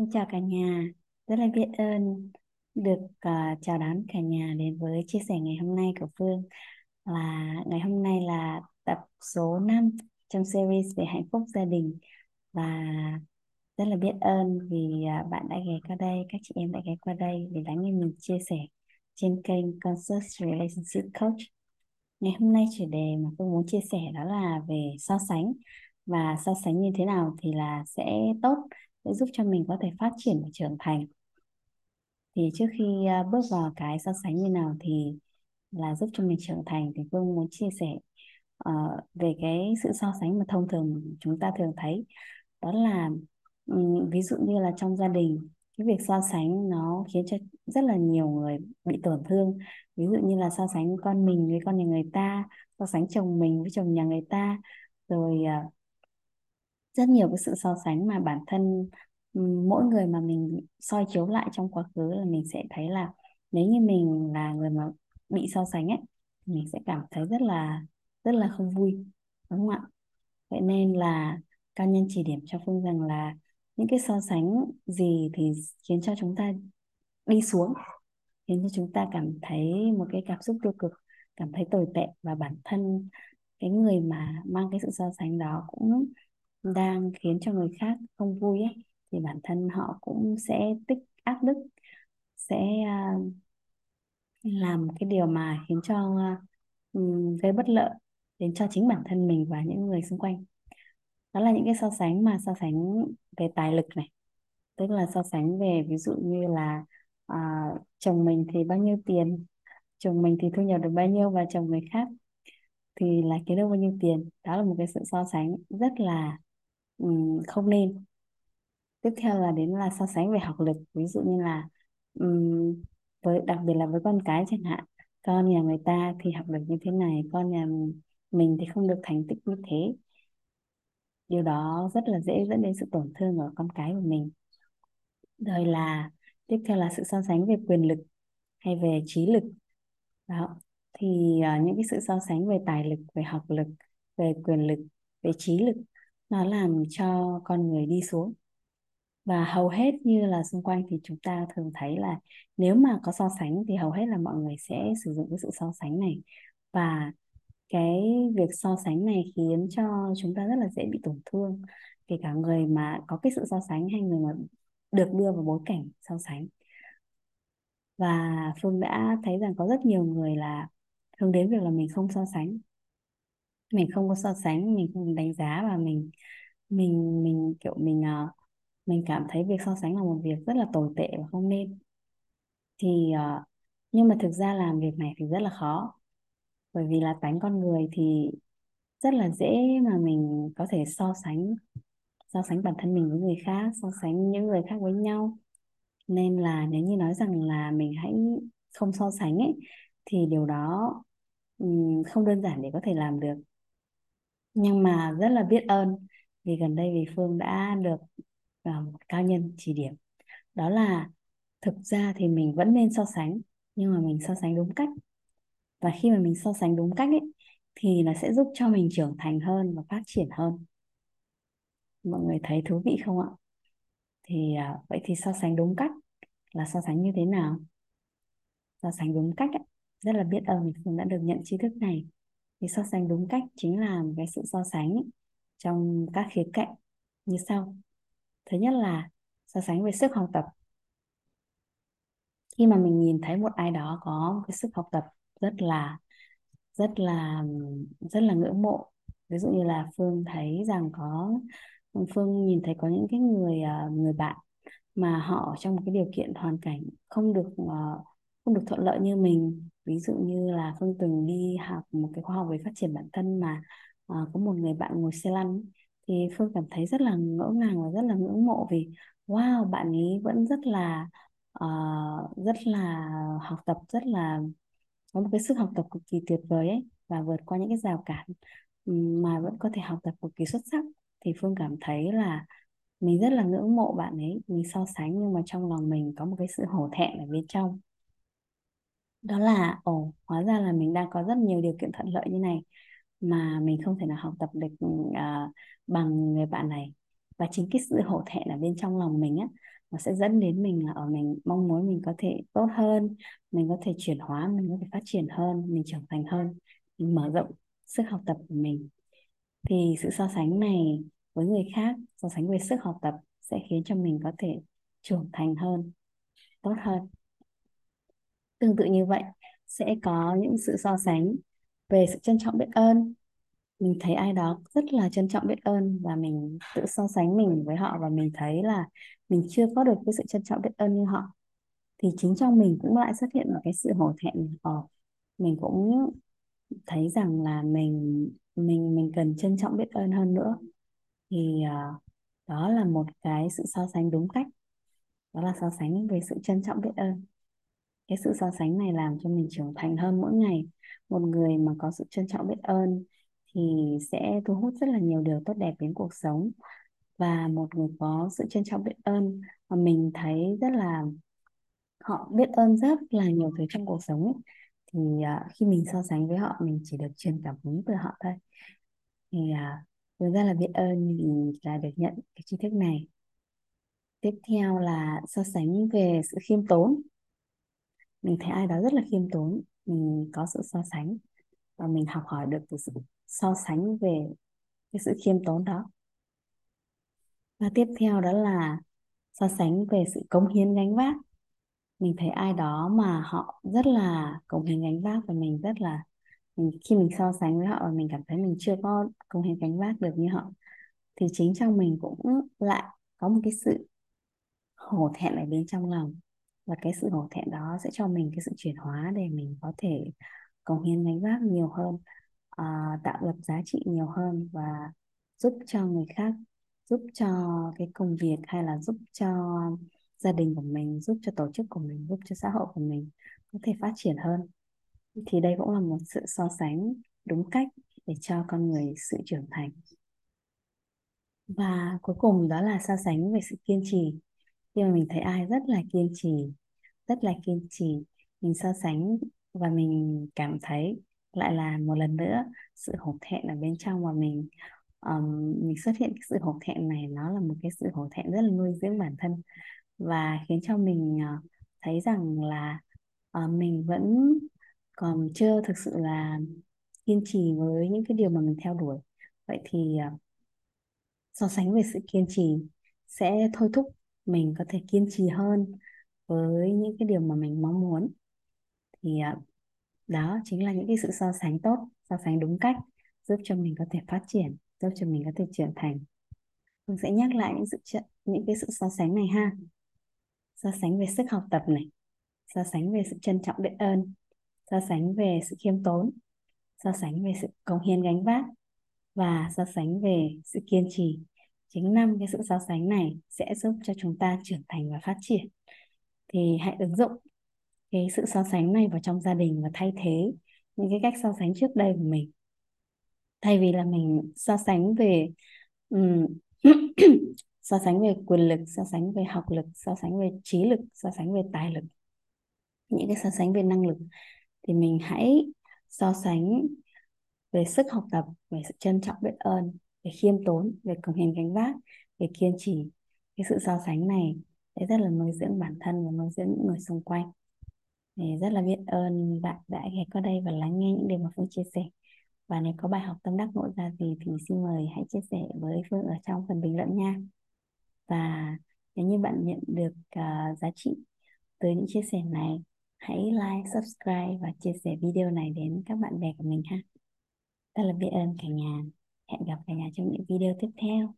Xin chào cả nhà, rất là biết ơn được uh, chào đón cả nhà đến với chia sẻ ngày hôm nay của Phương. Là ngày hôm nay là tập số 5 trong series về hạnh phúc gia đình. Và rất là biết ơn vì uh, bạn đã ghé qua đây, các chị em đã ghé qua đây để lắng nghe mình chia sẻ trên kênh Conscious Relationship Coach. Ngày hôm nay chủ đề mà Phương muốn chia sẻ đó là về so sánh. Và so sánh như thế nào thì là sẽ tốt sẽ giúp cho mình có thể phát triển và trưởng thành. Thì trước khi à, bước vào cái so sánh như nào thì là giúp cho mình trưởng thành thì Phương muốn chia sẻ uh, về cái sự so sánh mà thông thường chúng ta thường thấy. Đó là um, ví dụ như là trong gia đình cái việc so sánh nó khiến cho rất là nhiều người bị tổn thương. Ví dụ như là so sánh con mình với con nhà người ta so sánh chồng mình với chồng nhà người ta rồi uh, rất nhiều cái sự so sánh mà bản thân mỗi người mà mình soi chiếu lại trong quá khứ là mình sẽ thấy là nếu như mình là người mà bị so sánh ấy mình sẽ cảm thấy rất là rất là không vui, đúng không ạ? Vậy nên là cao nhân chỉ điểm cho phương rằng là những cái so sánh gì thì khiến cho chúng ta đi xuống, khiến cho chúng ta cảm thấy một cái cảm xúc tiêu cực, cảm thấy tồi tệ và bản thân cái người mà mang cái sự so sánh đó cũng đang khiến cho người khác không vui ấy thì bản thân họ cũng sẽ tích ác đức sẽ uh, làm cái điều mà khiến cho uh, gây bất lợi đến cho chính bản thân mình và những người xung quanh. Đó là những cái so sánh mà so sánh về tài lực này. Tức là so sánh về ví dụ như là uh, chồng mình thì bao nhiêu tiền chồng mình thì thu nhập được bao nhiêu và chồng người khác thì là kiếm được bao nhiêu tiền. Đó là một cái sự so sánh rất là um, không nên. Tiếp theo là đến là so sánh về học lực. Ví dụ như là um, với đặc biệt là với con cái chẳng hạn con nhà người ta thì học lực như thế này con nhà mình thì không được thành tích như thế. Điều đó rất là dễ dẫn đến sự tổn thương ở con cái của mình. Rồi là tiếp theo là sự so sánh về quyền lực hay về trí lực. Đó thì uh, những cái sự so sánh về tài lực về học lực về quyền lực về trí lực nó làm cho con người đi xuống. Và hầu hết như là xung quanh thì chúng ta thường thấy là nếu mà có so sánh thì hầu hết là mọi người sẽ sử dụng cái sự so sánh này. Và cái việc so sánh này khiến cho chúng ta rất là dễ bị tổn thương. Kể cả người mà có cái sự so sánh hay người mà được đưa vào bối cảnh so sánh. Và Phương đã thấy rằng có rất nhiều người là hướng đến việc là mình không so sánh mình không có so sánh mình không đánh giá và mình mình mình kiểu mình uh, mình cảm thấy việc so sánh là một việc rất là tồi tệ và không nên. Thì uh, nhưng mà thực ra làm việc này thì rất là khó bởi vì là tánh con người thì rất là dễ mà mình có thể so sánh so sánh bản thân mình với người khác so sánh những người khác với nhau. Nên là nếu như nói rằng là mình hãy không so sánh ấy thì điều đó um, không đơn giản để có thể làm được nhưng mà rất là biết ơn vì gần đây vì Phương đã được uh, một cao nhân chỉ điểm. Đó là thực ra thì mình vẫn nên so sánh nhưng mà mình so sánh đúng cách. Và khi mà mình so sánh đúng cách ấy thì nó sẽ giúp cho mình trưởng thành hơn và phát triển hơn. Mọi người thấy thú vị không ạ? Thì uh, vậy thì so sánh đúng cách là so sánh như thế nào? So sánh đúng cách ấy, rất là biết ơn mình đã được nhận tri thức này thì so sánh đúng cách chính là cái sự so sánh trong các khía cạnh. Như sau. Thứ nhất là so sánh về sức học tập. Khi mà mình nhìn thấy một ai đó có một cái sức học tập rất là rất là rất là ngưỡng mộ. Ví dụ như là Phương thấy rằng có, Phương nhìn thấy có những cái người à, người bạn mà họ trong một cái điều kiện hoàn cảnh không được ờ, không được thuận lợi như mình ví dụ như là Phương từng đi học một cái khóa học về phát triển bản thân mà uh, có một người bạn ngồi xe lăn thì Phương cảm thấy rất là ngỡ ngàng và rất là ngưỡng mộ vì wow bạn ấy vẫn rất là uh, rất là học tập rất là có một cái sức học tập cực kỳ tuyệt vời ấy và vượt qua những cái rào cản ừ, mà vẫn có thể học tập cực kỳ xuất sắc. Thì Phương cảm thấy là mình rất là ngưỡng mộ bạn ấy mình so sánh nhưng mà trong lòng mình có một cái sự hổ thẹn ở bên trong đó là ồ hóa ra là mình đang có rất nhiều điều kiện thuận lợi như này mà mình không thể nào học tập được uh, bằng người bạn này. Và chính cái sự hổ thẹn ở bên trong lòng mình á nó sẽ dẫn đến mình là ở mình mong muốn mình có thể tốt hơn mình có thể chuyển hóa mình có thể phát triển hơn mình trưởng thành hơn mình mở rộng sức học tập của mình. Thì sự so sánh này với người khác so sánh về sức học tập sẽ khiến cho mình có thể trưởng thành hơn tốt hơn tương tự như vậy sẽ có những sự so sánh về sự trân trọng biết ơn. Mình thấy ai đó rất là trân trọng biết ơn và mình tự so sánh mình với họ và mình thấy là mình chưa có được cái sự trân trọng biết ơn như họ. Thì chính trong mình cũng lại xuất hiện một cái sự hổ thẹn. Ờ, mình cũng thấy rằng là mình mình mình cần trân trọng biết ơn hơn nữa. Thì uh, đó là một cái sự so sánh đúng cách. Đó là so sánh về sự trân trọng biết ơn cái sự so sánh này làm cho mình trưởng thành hơn mỗi ngày. Một người mà có sự trân trọng biết ơn thì sẽ thu hút rất là nhiều điều tốt đẹp đến cuộc sống. Và một người có sự trân trọng biết ơn mà mình thấy rất là họ biết ơn rất là nhiều thứ trong cuộc sống ấy. thì uh, khi mình so sánh với họ mình chỉ được truyền cảm hứng từ họ thôi. Thì uh, thực ra là biết ơn mình là được nhận cái tri thức này. Tiếp theo là so sánh về sự khiêm tốn mình thấy ai đó rất là khiêm tốn mình có sự so sánh và mình học hỏi được từ sự so sánh về cái sự khiêm tốn đó. Và tiếp theo đó là so sánh về sự cống hiến gánh vác. Mình thấy ai đó mà họ rất là cống hiến gánh vác và mình rất là mình, khi mình so sánh với họ và mình cảm thấy mình chưa có cống hiến gánh vác được như họ thì chính trong mình cũng lại có một cái sự hổ thẹn ở bên trong lòng và cái sự hổ thẹn đó sẽ cho mình cái sự chuyển hóa để mình có thể cống hiến gánh vác nhiều hơn uh, tạo lập giá trị nhiều hơn và giúp cho người khác giúp cho cái công việc hay là giúp cho gia đình của mình giúp cho tổ chức của mình giúp cho xã hội của mình có thể phát triển hơn. Thì đây cũng là một sự so sánh đúng cách để cho con người sự trưởng thành. Và cuối cùng đó là so sánh về sự kiên trì khi mà mình thấy ai rất là kiên trì rất là kiên trì mình so sánh và mình cảm thấy lại là một lần nữa sự hổ thẹn ở bên trong và mình um, mình xuất hiện cái sự hổ thẹn này nó là một cái sự hổ thẹn rất là nuôi dưỡng bản thân. Và khiến cho mình uh, thấy rằng là uh, mình vẫn còn chưa thực sự là kiên trì với những cái điều mà mình theo đuổi. Vậy thì uh, so sánh về sự kiên trì sẽ thôi thúc mình có thể kiên trì hơn với những cái điều mà mình mong muốn. Thì à, đó chính là những cái sự so sánh tốt, so sánh đúng cách, giúp cho mình có thể phát triển, giúp cho mình có thể trưởng thành. Mình sẽ nhắc lại những sự những cái sự so sánh này ha. So sánh về sức học tập này, so sánh về sự trân trọng biết ơn, so sánh về sự khiêm tốn, so sánh về sự cống hiến gánh vác và so sánh về sự kiên trì chính năm cái sự so sánh này sẽ giúp cho chúng ta trưởng thành và phát triển thì hãy ứng dụng cái sự so sánh này vào trong gia đình và thay thế những cái cách so sánh trước đây của mình thay vì là mình so sánh về um, so sánh về quyền lực so sánh về học lực so sánh về trí lực so sánh về tài lực những cái so sánh về năng lực thì mình hãy so sánh về sức học tập về sự trân trọng biết ơn về khiêm tốn về cống hiến gánh vác về kiên trì cái sự so sánh này sẽ rất là nuôi dưỡng bản thân và nuôi dưỡng những người xung quanh thì rất là biết ơn bạn đã ghé qua đây và lắng nghe những điều mà Phương chia sẻ. Và nếu có bài học tâm đắc ngộ ra gì thì xin mời hãy chia sẻ với Phương ở trong phần bình luận nha. Và nếu như bạn nhận được uh, giá trị từ những chia sẻ này, hãy like, subscribe và chia sẻ video này đến các bạn bè của mình ha. Rất là biết ơn cả nhà. Hẹn gặp cả nhà trong những video tiếp theo.